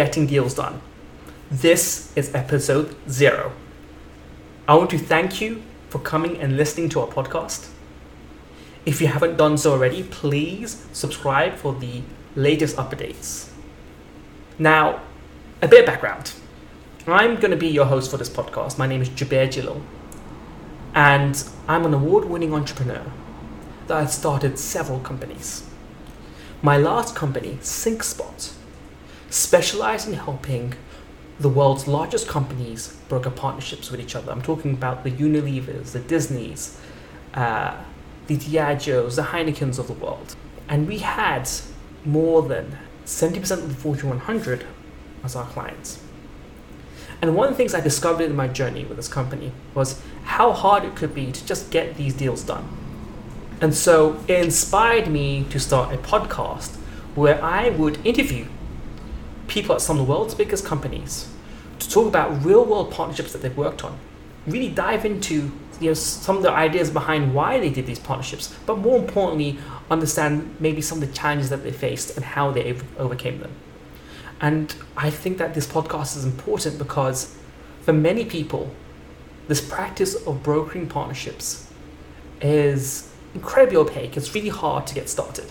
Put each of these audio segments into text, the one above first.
getting deals done. This is episode zero. I want to thank you for coming and listening to our podcast. If you haven't done so already, please subscribe for the latest updates. Now, a bit of background. I'm going to be your host for this podcast. My name is Jubair Jalil, and I'm an award winning entrepreneur that has started several companies. My last company, SyncSpot, specialized in helping the world's largest companies broker partnerships with each other. I'm talking about the Unilevers, the Disneys, uh, the Diageos, the Heinekens of the world. And we had more than 70% of the Fortune 100 as our clients. And one of the things I discovered in my journey with this company was how hard it could be to just get these deals done. And so it inspired me to start a podcast where I would interview people at some of the world's biggest companies to talk about real world partnerships that they've worked on. Really dive into you know, some of the ideas behind why they did these partnerships, but more importantly, understand maybe some of the challenges that they faced and how they overcame them. And I think that this podcast is important because for many people, this practice of brokering partnerships is incredibly opaque. It's really hard to get started.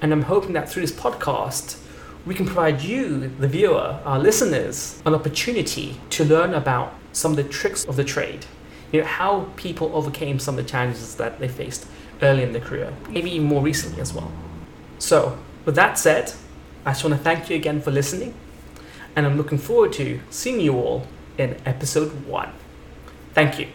And I'm hoping that through this podcast, we can provide you, the viewer, our listeners, an opportunity to learn about some of the tricks of the trade. You know, how people overcame some of the challenges that they faced early in their career, maybe even more recently as well. So, with that said, I just want to thank you again for listening, and I'm looking forward to seeing you all in episode one. Thank you.